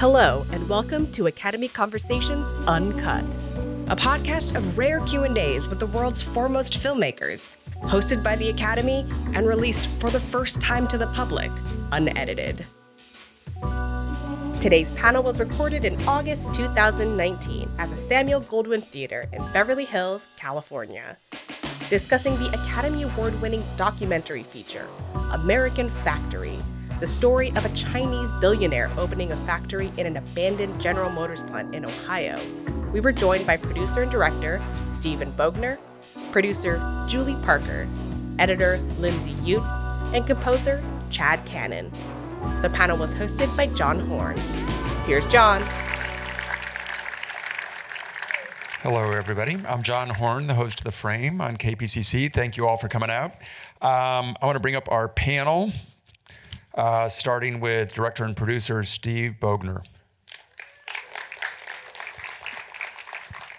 Hello and welcome to Academy Conversations Uncut, a podcast of rare Q&As with the world's foremost filmmakers, hosted by the Academy and released for the first time to the public, unedited. Today's panel was recorded in August 2019 at the Samuel Goldwyn Theater in Beverly Hills, California, discussing the Academy Award winning documentary feature, American Factory the story of a Chinese billionaire opening a factory in an abandoned General Motors plant in Ohio. We were joined by producer and director Steven Bognar, producer Julie Parker, editor Lindsay Utz, and composer Chad Cannon. The panel was hosted by John Horn. Here's John. Hello, everybody. I'm John Horn, the host of The Frame on KPCC. Thank you all for coming out. Um, I want to bring up our panel uh, starting with director and producer Steve Bognar.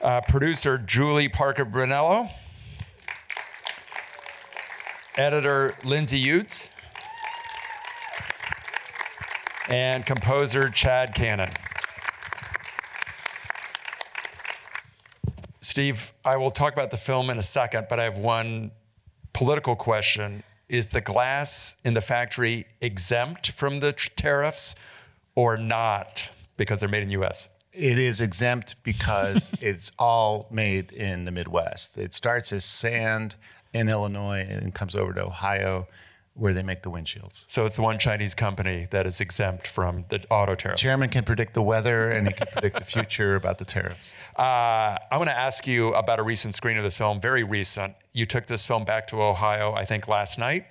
Uh, producer Julie Parker Benello. Editor Lindsay Utz. And composer Chad Cannon. Steve, I will talk about the film in a second, but I have one political question is the glass in the factory exempt from the tariffs or not because they're made in the US? It is exempt because it's all made in the Midwest. It starts as sand in Illinois and comes over to Ohio where they make the windshields. So it's the one Chinese company that is exempt from the auto tariffs. Chairman can predict the weather and he can predict the future about the tariffs. Uh, I want to ask you about a recent screen of this film, very recent. You took this film back to Ohio, I think, last night.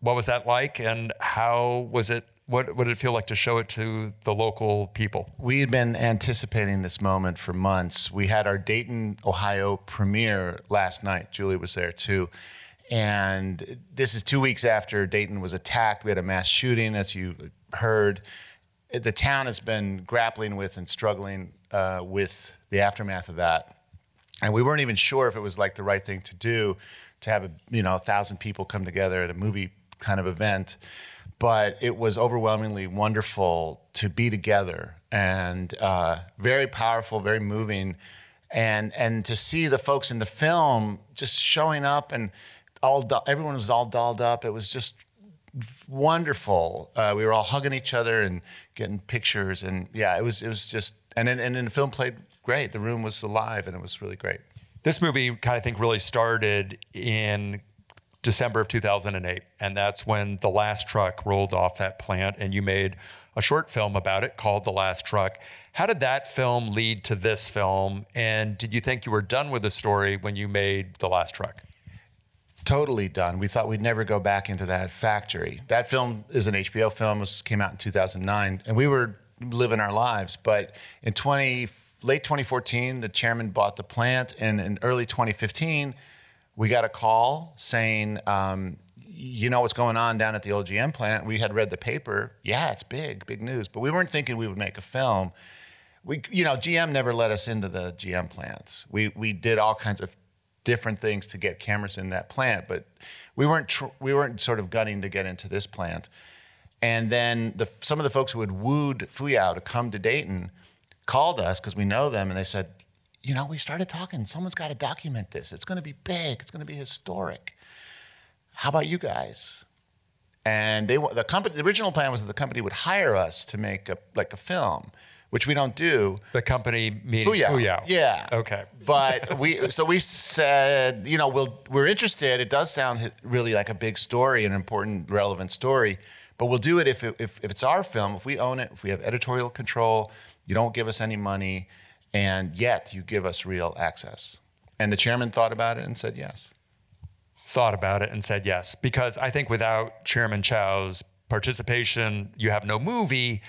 What was that like, and how was it? What, what did it feel like to show it to the local people? We had been anticipating this moment for months. We had our Dayton, Ohio premiere last night. Julie was there too. And this is two weeks after Dayton was attacked. We had a mass shooting, as you heard. The town has been grappling with and struggling uh, with the aftermath of that. And we weren't even sure if it was like the right thing to do to have a you know a thousand people come together at a movie kind of event. But it was overwhelmingly wonderful to be together and uh, very powerful, very moving, and and to see the folks in the film just showing up and all everyone was all dolled up. It was just wonderful. Uh, we were all hugging each other and getting pictures, and yeah, it was it was just and and, and the film played great. The room was alive, and it was really great. This movie, kind of think, really started in December of 2008, and that's when the last truck rolled off that plant, and you made a short film about it called The Last Truck. How did that film lead to this film? And did you think you were done with the story when you made The Last Truck? Totally done. We thought we'd never go back into that factory. That film is an HBO film. It came out in 2009, and we were living our lives. But in 20 late 2014, the chairman bought the plant, and in early 2015, we got a call saying. Um, you know what's going on down at the old GM plant. We had read the paper. Yeah, it's big, big news. But we weren't thinking we would make a film. We, you know, GM never let us into the GM plants. We we did all kinds of different things to get cameras in that plant, but we weren't tr- we weren't sort of gunning to get into this plant. And then the, some of the folks who had wooed Fuyao to come to Dayton called us because we know them, and they said, you know, we started talking. Someone's got to document this. It's going to be big. It's going to be historic. How about you guys? And they the company. The original plan was that the company would hire us to make a like a film which we don't do. The company meaning Fuyao. Fuyao. Yeah. Okay. But we so we said, you know, we'll we're interested. It does sound really like a big story, an important, relevant story. But we'll do it if, it, if if it's our film, if we own it, if we have editorial control. You don't give us any money, and yet you give us real access. And the chairman thought about it and said yes. Thought about it and said yes because I think without Chairman Chow's participation, you have no movie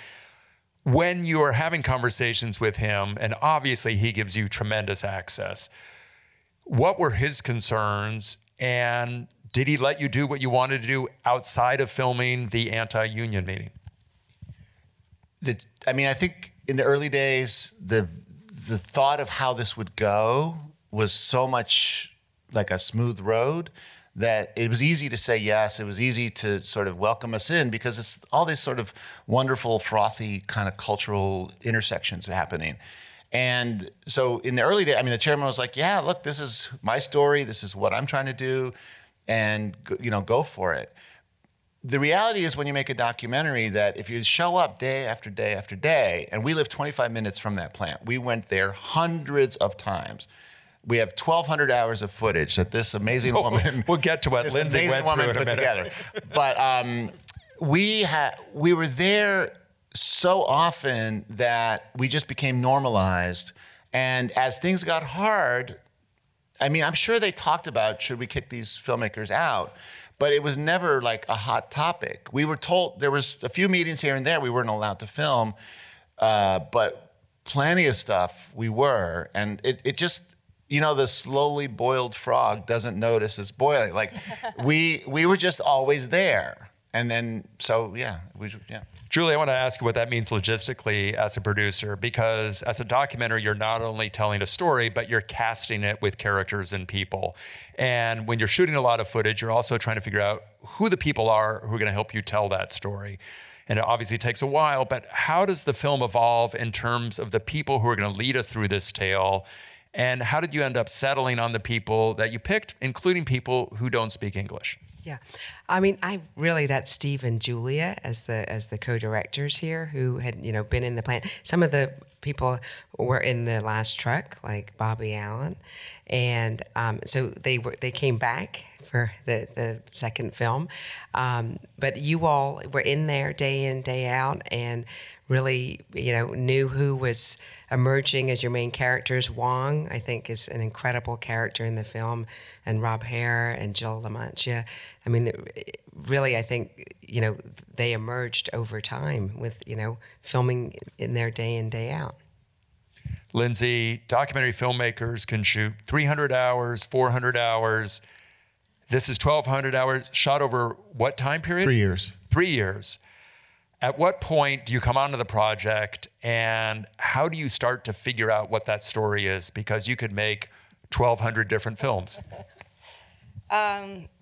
when you are having conversations with him, and obviously he gives you tremendous access, what were his concerns? And did he let you do what you wanted to do outside of filming the anti union meeting? The, I mean, I think in the early days, the, the thought of how this would go was so much like a smooth road that it was easy to say yes. It was easy to sort of welcome us in because it's all these sort of wonderful, frothy kind of cultural intersections happening. And so in the early days, I mean, the chairman was like, "Yeah, look, this is my story. This is what I'm trying to do, and you know, go for it." The reality is, when you make a documentary, that if you show up day after day after day, and we live 25 minutes from that plant, we went there hundreds of times. We have 1,200 hours of footage that this amazing woman. We'll get to what this Lindsay amazing went woman through in a put together. But um, we had we were there so often that we just became normalized. And as things got hard, I mean, I'm sure they talked about should we kick these filmmakers out, but it was never like a hot topic. We were told there was a few meetings here and there we weren't allowed to film, uh, but plenty of stuff we were, and it it just. You know, the slowly boiled frog doesn't notice it's boiling. Like, we we were just always there, and then so yeah, we yeah. Julie, I want to ask you what that means logistically as a producer, because as a documentary, you're not only telling a story, but you're casting it with characters and people. And when you're shooting a lot of footage, you're also trying to figure out who the people are who are going to help you tell that story. And it obviously takes a while, but how does the film evolve in terms of the people who are going to lead us through this tale? And how did you end up settling on the people that you picked, including people who don't speak English? Yeah, I mean, I really that's Steve and Julia as the as the co-directors here who had you know been in the plant. Some of the people were in the last truck, like Bobby Allen, and um, so they were they came back for the the second film. Um, but you all were in there day in day out and really you know knew who was emerging as your main characters. Wong, I think, is an incredible character in the film, and Rob Haerr and Jill LaMantia. I mean, really, I think you know they emerged over time with you know filming in their day in day out. Lindsay, documentary filmmakers can shoot 300 hours, 400 hours. This is 1,200 hours, shot over what time period? Three years. Three years. At what point do you come onto the project and how do you start to figure out what that story is? Because you could make 1,200 different films.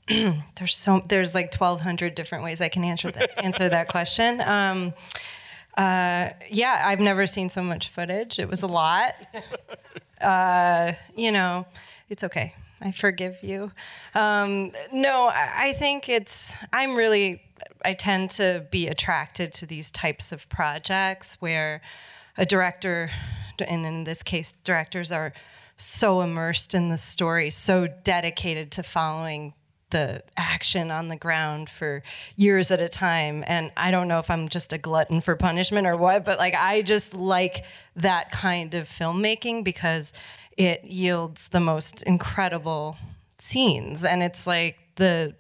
there's so there's like 1200 different ways i can answer that answer that question um, uh, yeah i've never seen so much footage. It was a lot. Uh, you know it's okay. I forgive you. Um, no I, I think it's i'm really i tend to be attracted to these types of projects where a director and in this case directors are so immersed in the story so dedicated to following the action on the ground for years at a time. And I don't know if I'm just a glutton for punishment or what, but like I just like that kind of filmmaking because it yields the most incredible scenes. And it's like the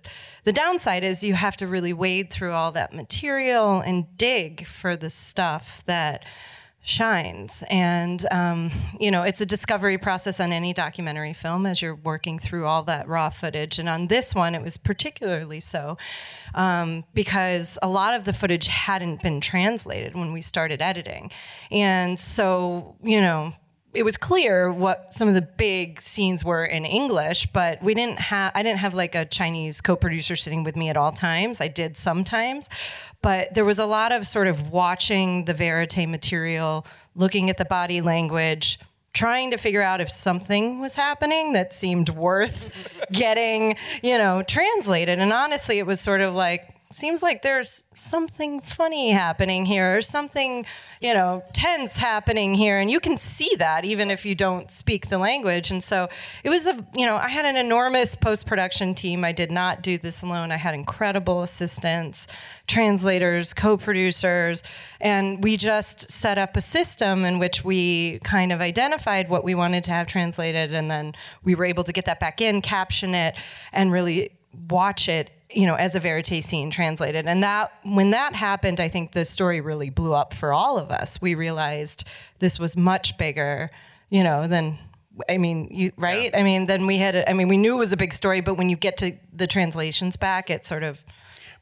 the downside is you have to really wade through all that material and dig for the stuff that shines. And, um, you know, it's a discovery process on any documentary film as you're working through all that raw footage. And on this one, it was particularly so um, because a lot of the footage hadn't been translated when we started editing. And so, you know, it was clear what some of the big scenes were in English, but we didn't have I didn't have like a Chinese co-producer sitting with me at all times. I did sometimes, but there was a lot of sort of watching the verite material, looking at the body language, trying to figure out if something was happening that seemed worth getting, you know, translated. And honestly, it was sort of like seems like there's something funny happening here or something, you know, tense happening here. And you can see that even if you don't speak the language. And so it was a, you know, I had an enormous post production team. I did not do this alone. I had incredible assistants, translators, co producers. And we just set up a system in which we kind of identified what we wanted to have translated. And then we were able to get that back in, caption it, and really watch it you know, as a verite scene translated. And that when that happened, I think the story really blew up for all of us. We realized this was much bigger, you know, than I mean, you right? Yeah. I mean, then we had. A, I mean, we knew it was a big story, but when you get to the translations back, it sort of.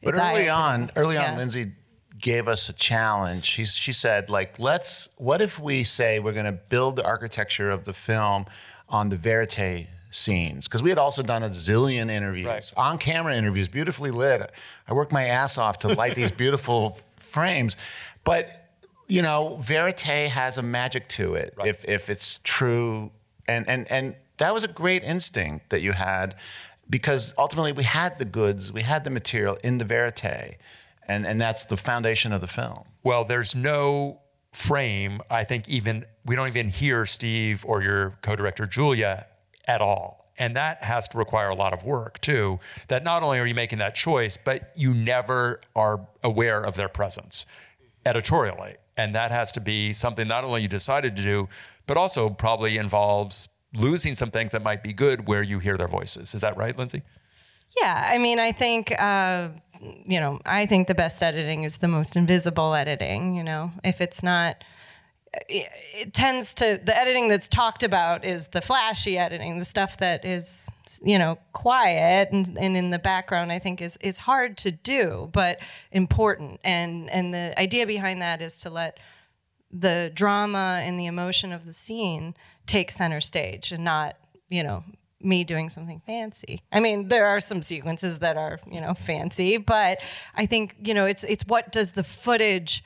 But early on, early yeah. on, Lindsay gave us a challenge. She she said, like, let's. What if we say we're going to build the architecture of the film on the verite scenes because we had also done a zillion interviews, Right. on camera interviews, beautifully lit. I worked my ass off to light these beautiful frames. But, you know, verite has a magic to it if, if it's true. And, and, and that was a great instinct that you had because ultimately we had the goods, we had the material in the verite. And, and that's the foundation of the film. Well, there's no frame. I think even we don't even hear Steve or your co-director Julia at all. And that has to require a lot of work too. That not only are you making that choice, but you never are aware of their presence editorially. And that has to be something not only you decided to do, but also probably involves losing some things that might be good where you hear their voices. Is that right, Lindsay? Yeah, I mean, I think uh, you know, I think the best editing is the most invisible editing. You know, if it's not, it tends to the editing that's talked about is the flashy editing, the stuff that is you know quiet and, and in the background. I think is is hard to do, but important. And and the idea behind that is to let the drama and the emotion of the scene take center stage and not you know me doing something fancy. I mean, there are some sequences that are, you know, fancy, but I think, you know, it's it's what does the footage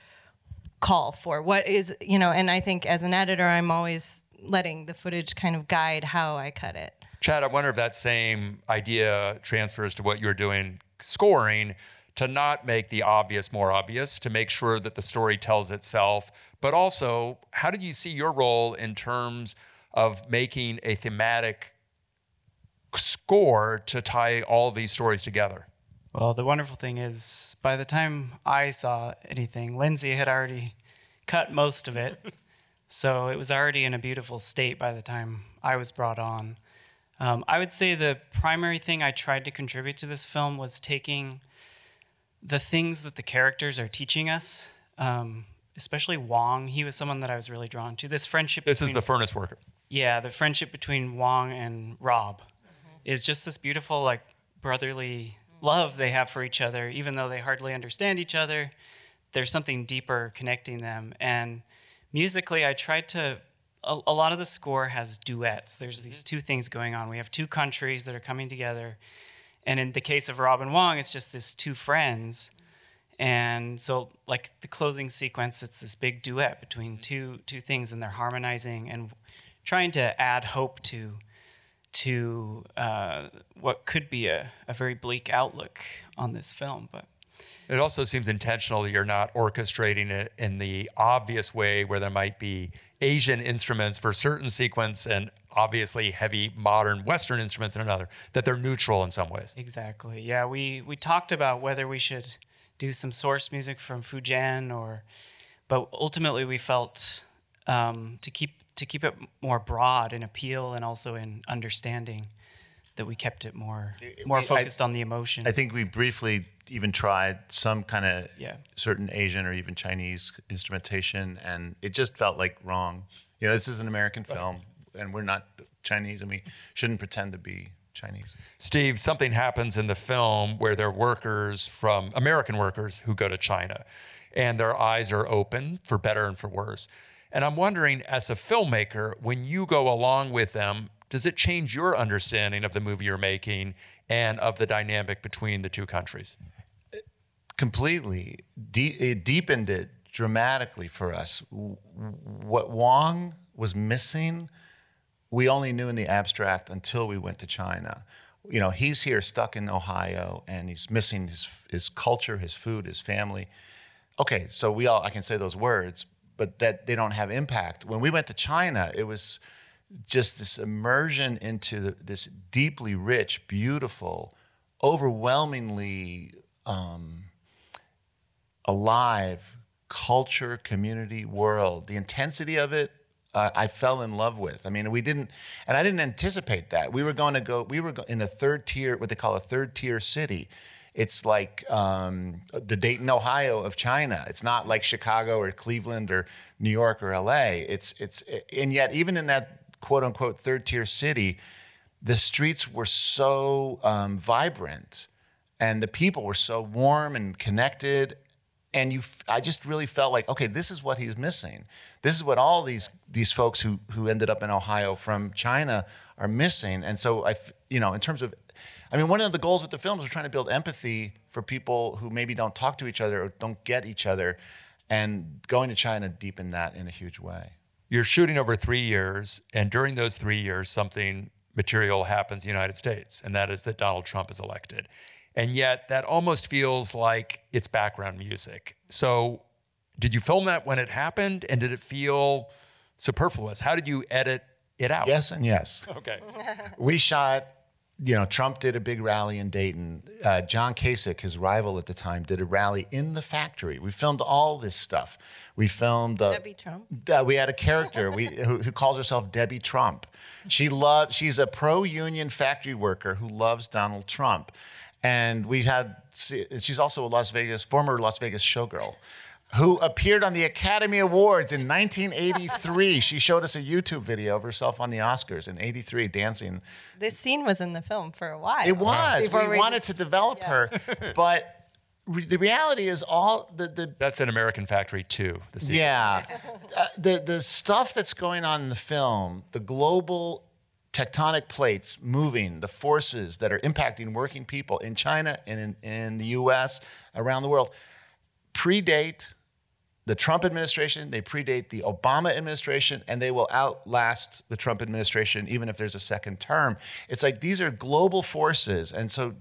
call for? What is, you know, and I think as an editor, I'm always letting the footage kind of guide how I cut it. Chad, I wonder if that same idea transfers to what you're doing scoring to not make the obvious more obvious, to make sure that the story tells itself. But also, how do you see your role in terms of making a thematic score to tie all these stories together? Well, the wonderful thing is, by the time I saw anything, Lindsay had already cut most of it. so it was already in a beautiful state by the time I was brought on. Um, I would say the primary thing I tried to contribute to this film was taking the things that the characters are teaching us, um, especially Wong. He was someone that I was really drawn to. This friendship. This is the furnace worker. yeah, the friendship between Wong and Rob is just this beautiful, like brotherly love they have for each other, even though they hardly understand each other. There's something deeper connecting them. And musically, I tried to. A, a lot of the score has duets. There's these mm-hmm. two things going on. We have two countries that are coming together. And in the case of Rob and Wong, it's just this two friends. And so, like the closing sequence, it's this big duet between mm-hmm. two two things, and they're harmonizing and trying to add hope to to uh, what could be a, a very bleak outlook on this film. But It also seems intentional that you're not orchestrating it in the obvious way where there might be Asian instruments for certain sequence and obviously heavy modern Western instruments in another, that they're neutral in some ways. exactly, yeah, we we talked about whether we should do some source music from Fujian or, but ultimately we felt um, to keep to keep it more broad in appeal and also in understanding that we kept it more more I- focused on the emotion. I think we briefly even tried some kind of Yeah. certain Asian or even Chinese instrumentation, and it just felt like wrong. You know, this is an American film, and we're not Chinese, and we shouldn't pretend to be Chinese. Steve, something happens in the film where there are workers from American workers who go to China and their eyes are open for better and for worse. And I'm wondering, as a filmmaker, when you go along with them, does it change your understanding of the movie you're making and of the dynamic between the two countries? completely. De- it deepened it dramatically for us. What Wong was missing, we only knew in the abstract until we went to China. You know, he's here stuck in Ohio and he's missing his, his culture, his food, his family. Okay, so we all, I can say those words, but that they don't have impact. When we went to China, it was just this immersion into the, this deeply rich, beautiful, overwhelmingly um, alive culture, community, world. The intensity of it, uh, I fell in love with. I mean, we didn't, and I didn't anticipate that. We were going to go. We were in a third tier, what they call a third tier city. It's like um, the Dayton, Ohio of China. It's not like Chicago or Cleveland or New York or LA. It's it's and yet even in that quote unquote third tier city, the streets were so um, vibrant and the people were so warm and connected and you, I just really felt like, okay, this is what he's missing. This is what all these these folks who who ended up in Ohio from China are missing. And so I you know, in terms of, I mean, one of the goals with the films was trying to build empathy for people who maybe don't talk to each other or don't get each other, and going to China deepened that in a huge way. You're shooting over three years, and during those three years, something material happens in the United States, and that is that Donald Trump is elected. And yet, that almost feels like it's background music. So, did you film that when it happened, and did it feel superfluous? How did you edit it out? Yes and yes. Okay. we shot you know trump did a big rally in dayton. Uh, john kasich his rival at the time did a rally in the factory. We filmed all this stuff. We filmed uh, Debbie Trump. uh, we had a character we, who, who calls herself debbie trump. She loves she's a pro-union factory worker who loves donald trump. And we had she's also a las vegas former las vegas showgirl who appeared on the Academy Awards in 1983. she showed us a YouTube video of herself on the Oscars in 83 dancing. This scene was in the film for a while. It was. Before we, we wanted just- to develop her, but re- the reality is all the the That's an American Factory too. The yeah, uh, the the stuff that's going on in the film, the global tectonic plates moving, the forces that are impacting working people in China and in, in the U.S. around the world, predate the Trump administration, they predate the Obama administration, and they will outlast the Trump administration even if there's a second term. It's like these are global forces. And so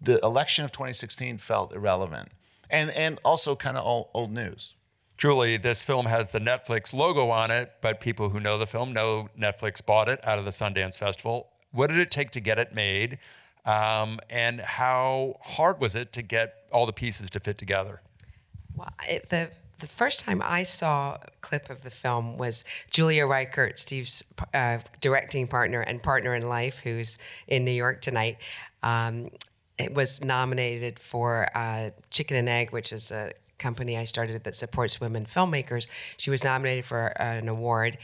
the election of 2016 felt irrelevant and, and also kind of old, old news. Julie, this film has the Netflix logo on it, but people who know the film know Netflix bought it out of the Sundance Festival. What did it take to get it made? Um, and how hard was it to get all the pieces to fit together? Well, it, the the first time I saw a clip of the film was Julia Reichert, Steve's uh, directing partner and partner in life, who's in New York tonight. Um, it was nominated for uh, Chicken and Egg, which is a company I started that supports women filmmakers. She was nominated for an award,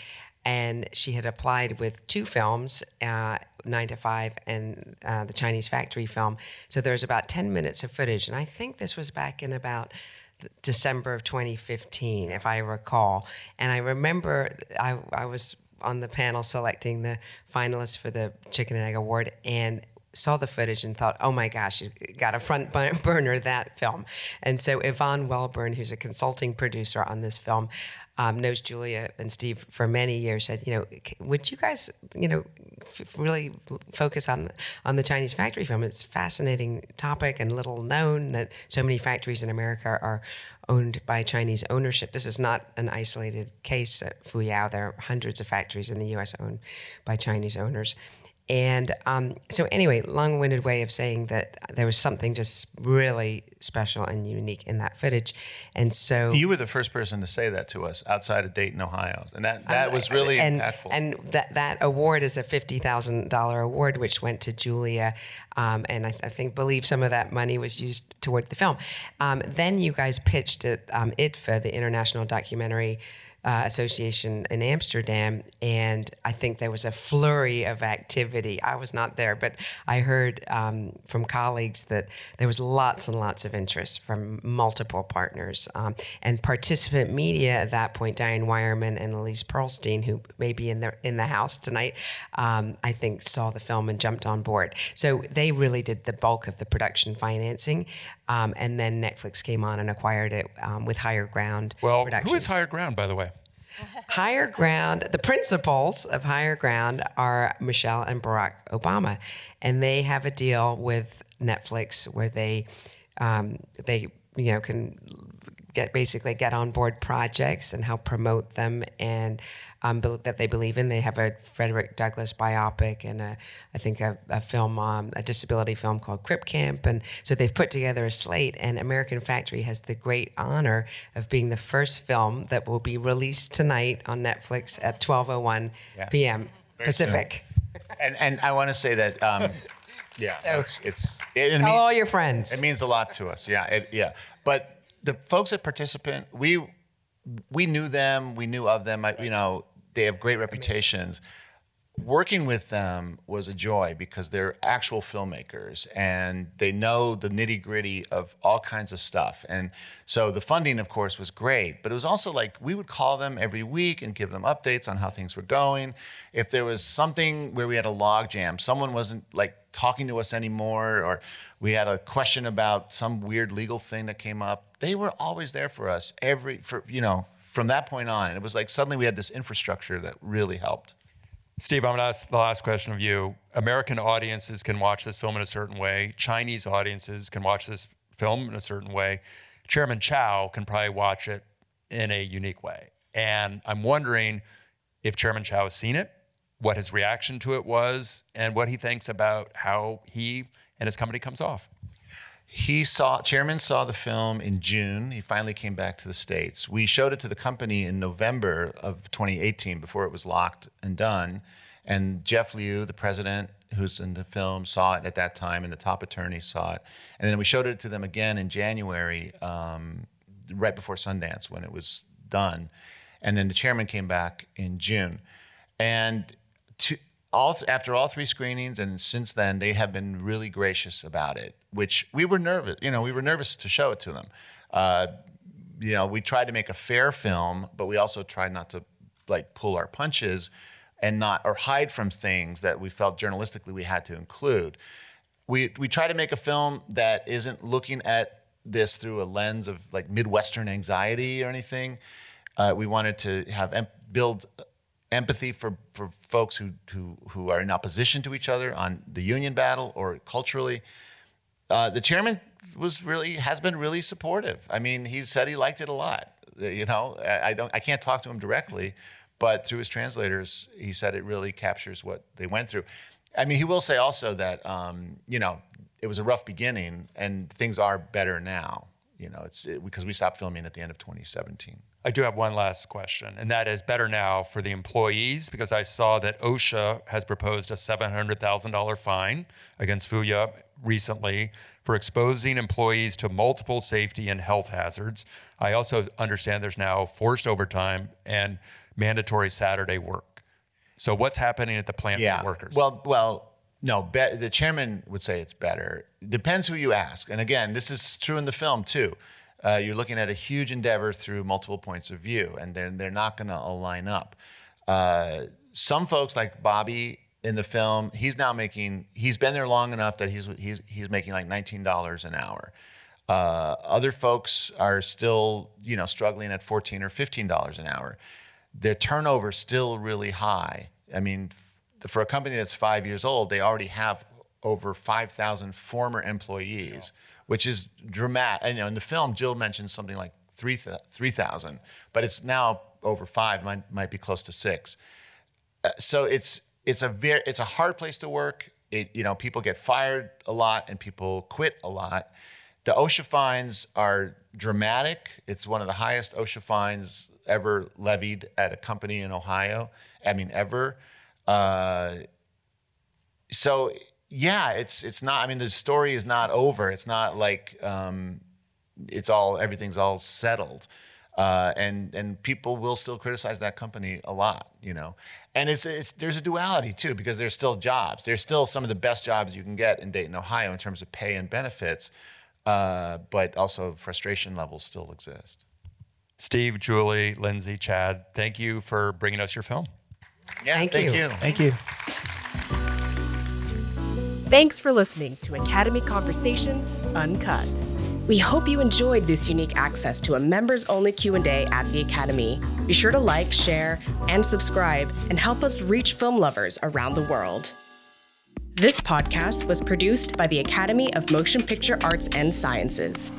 and she had applied with two films. Uh, Nine to Five and uh, the Chinese Factory film. So there's about 10 minutes of footage. And I think this was back in about December of 2015, if I recall. And I remember I, I was on the panel selecting the finalists for the Chicken and Egg Award and saw the footage and thought, oh my gosh, you got a front burner that film. And so Yvonne Welbon, who's a consulting producer on this film, um, knows Julia and Steve for many years. Said, you know, would you guys, you know, f- really focus on on the Chinese factory film? It's a fascinating topic and little known that so many factories in America are owned by Chinese ownership. This is not an isolated case at Fuyao. There are hundreds of factories in the U.S. owned by Chinese owners. And um, so, anyway, long winded way of saying that there was something just really special and unique in that footage. And so, You were the first person to say that to us outside of Dayton, Ohio. And that, that was really and, impactful. And that, that award is a $50,000 award, which went to Julia. Um, and I, I think, believe some of that money was used toward the film. Um, then you guys pitched at um, IDFA, the International Documentary uh, Association in Amsterdam, and I think there was a flurry of activity. I was not there, but I heard um, from colleagues that there was lots and lots of interest from multiple partners. Um, and participant media at that point, Diane Weyermann and Elise Pearlstein, who may be in the in the house tonight, um, I think saw the film and jumped on board. So they really did the bulk of the production financing, um, and then Netflix came on and acquired it um, with Higher Ground. Well, who is Higher Ground, by the way? Higher Ground, the principals of Higher Ground are Michelle and Barack Obama, and they have a deal with Netflix where they um, they you know can get basically get on board projects and help promote them and um, that they believe in. They have a Frederick Douglass biopic and a, I think a, a film, um, a disability film called Crip Camp, and so they've put together a slate. And American Factory has the great honor of being the first film that will be released tonight on Netflix at 12:01 p.m. Pacific. and, and I want to say that, um, yeah, So- it's, it's it, it Tell mean- all your friends. It means a lot to us. Yeah, it, yeah. But the folks at Participant, we we knew them, we knew of them. I, you know, they have great reputations. working with them was a joy because they're actual filmmakers and they know the nitty gritty of all kinds of stuff. And so the funding, of course, was great, but it was also like we would call them every week and give them updates on how things were going. If there was something where we had a log jam, someone wasn't like talking to us anymore, or we had a question about some weird legal thing that came up, they were always there for us every, for, you know, from that point on. It was like suddenly we had this infrastructure that really helped. Steve, I'm going to ask the last question of you. American audiences can watch this film in a certain way. Chinese audiences can watch this film in a certain way. Chairman Chow can probably watch it in a unique way. And I'm wondering if Chairman Chow has seen it, what his reaction to it was, and what he thinks about how he and his company comes off. He saw chairman saw the film in June. He finally came back to the states. We showed it to the company in November of 2018 before it was locked and done. And Jeff Liu, the president who's in the film, saw it at that time, and the top attorney saw it. And then we showed it to them again in January, um, right before Sundance when it was done. And then the chairman came back in June. And to, all after all three screenings and since then they have been really gracious about it which we were nervous you know we were nervous to show it to them. Uh, you know we tried to make a fair film but we also tried not to like pull our punches and not or hide from things that we felt journalistically we had to include. We we try to make a film that isn't looking at this through a lens of like midwestern anxiety or anything. Uh, we wanted to have build empathy for, for folks who, who, who are in opposition to each other on the union battle or culturally. Uh, the chairman was really has been really supportive. I mean, he said he liked it a lot. You know, I, I don't I can't talk to him directly, but through his translators, he said it really captures what they went through. I mean, he will say also that um, you know it was a rough beginning and things are better now. You know, it's it, because we stopped filming at the end of 2017. I do have one last question, and that is better now for the employees because I saw that OSHA has proposed a $700,000 fine against Fuyao recently for exposing employees to multiple safety and health hazards. I also understand there's now forced overtime and mandatory Saturday work. So what's happening at the plant yeah. for workers? Well, well, no, be- the chairman would say it's better. Depends who you ask. And again, this is true in the film too uh, you're looking at a huge endeavor through multiple points of view, and they're, they're not going to align up. Uh, some folks, like Bobby in the film, he's now making, he's been there long enough that he's, he's, he's making like $19 an hour. Uh, other folks are still, you know, struggling at 14 or $15 an hour. Their turnover still really high. I mean, for a company that's five years old, they already have over 5,000 former employees which is dramatic. And, you know, in the film, Jill mentions something like 3,000, but it's now over five, might, might be close to six. Uh, so it's, it's, a very, it's a hard place to work. It, you know, people get fired a lot and people quit a lot. The OSHA fines are dramatic. It's one of the highest OSHA fines ever levied at a company in Ohio. I mean, ever. Uh, so yeah, it's it's not. I mean, the story is not over. It's not like um, it's all everything's all settled. Uh, and and people will still criticize that company a lot, you know. And it's it's there's a duality too because there's still jobs. There's still some of the best jobs you can get in Dayton, Ohio, in terms of pay and benefits, uh, but also frustration levels still exist. Steve, Julie, Lindsay, Chad, thank you for bringing us your film. Yeah, thank, thank you. you. Thank you. Thanks for listening to Academy Conversations Uncut. We hope you enjoyed this unique access to a members-only Q&A at the Academy. Be sure to like, share, and subscribe and help us reach film lovers around the world. This podcast was produced by the Academy of Motion Picture Arts and Sciences.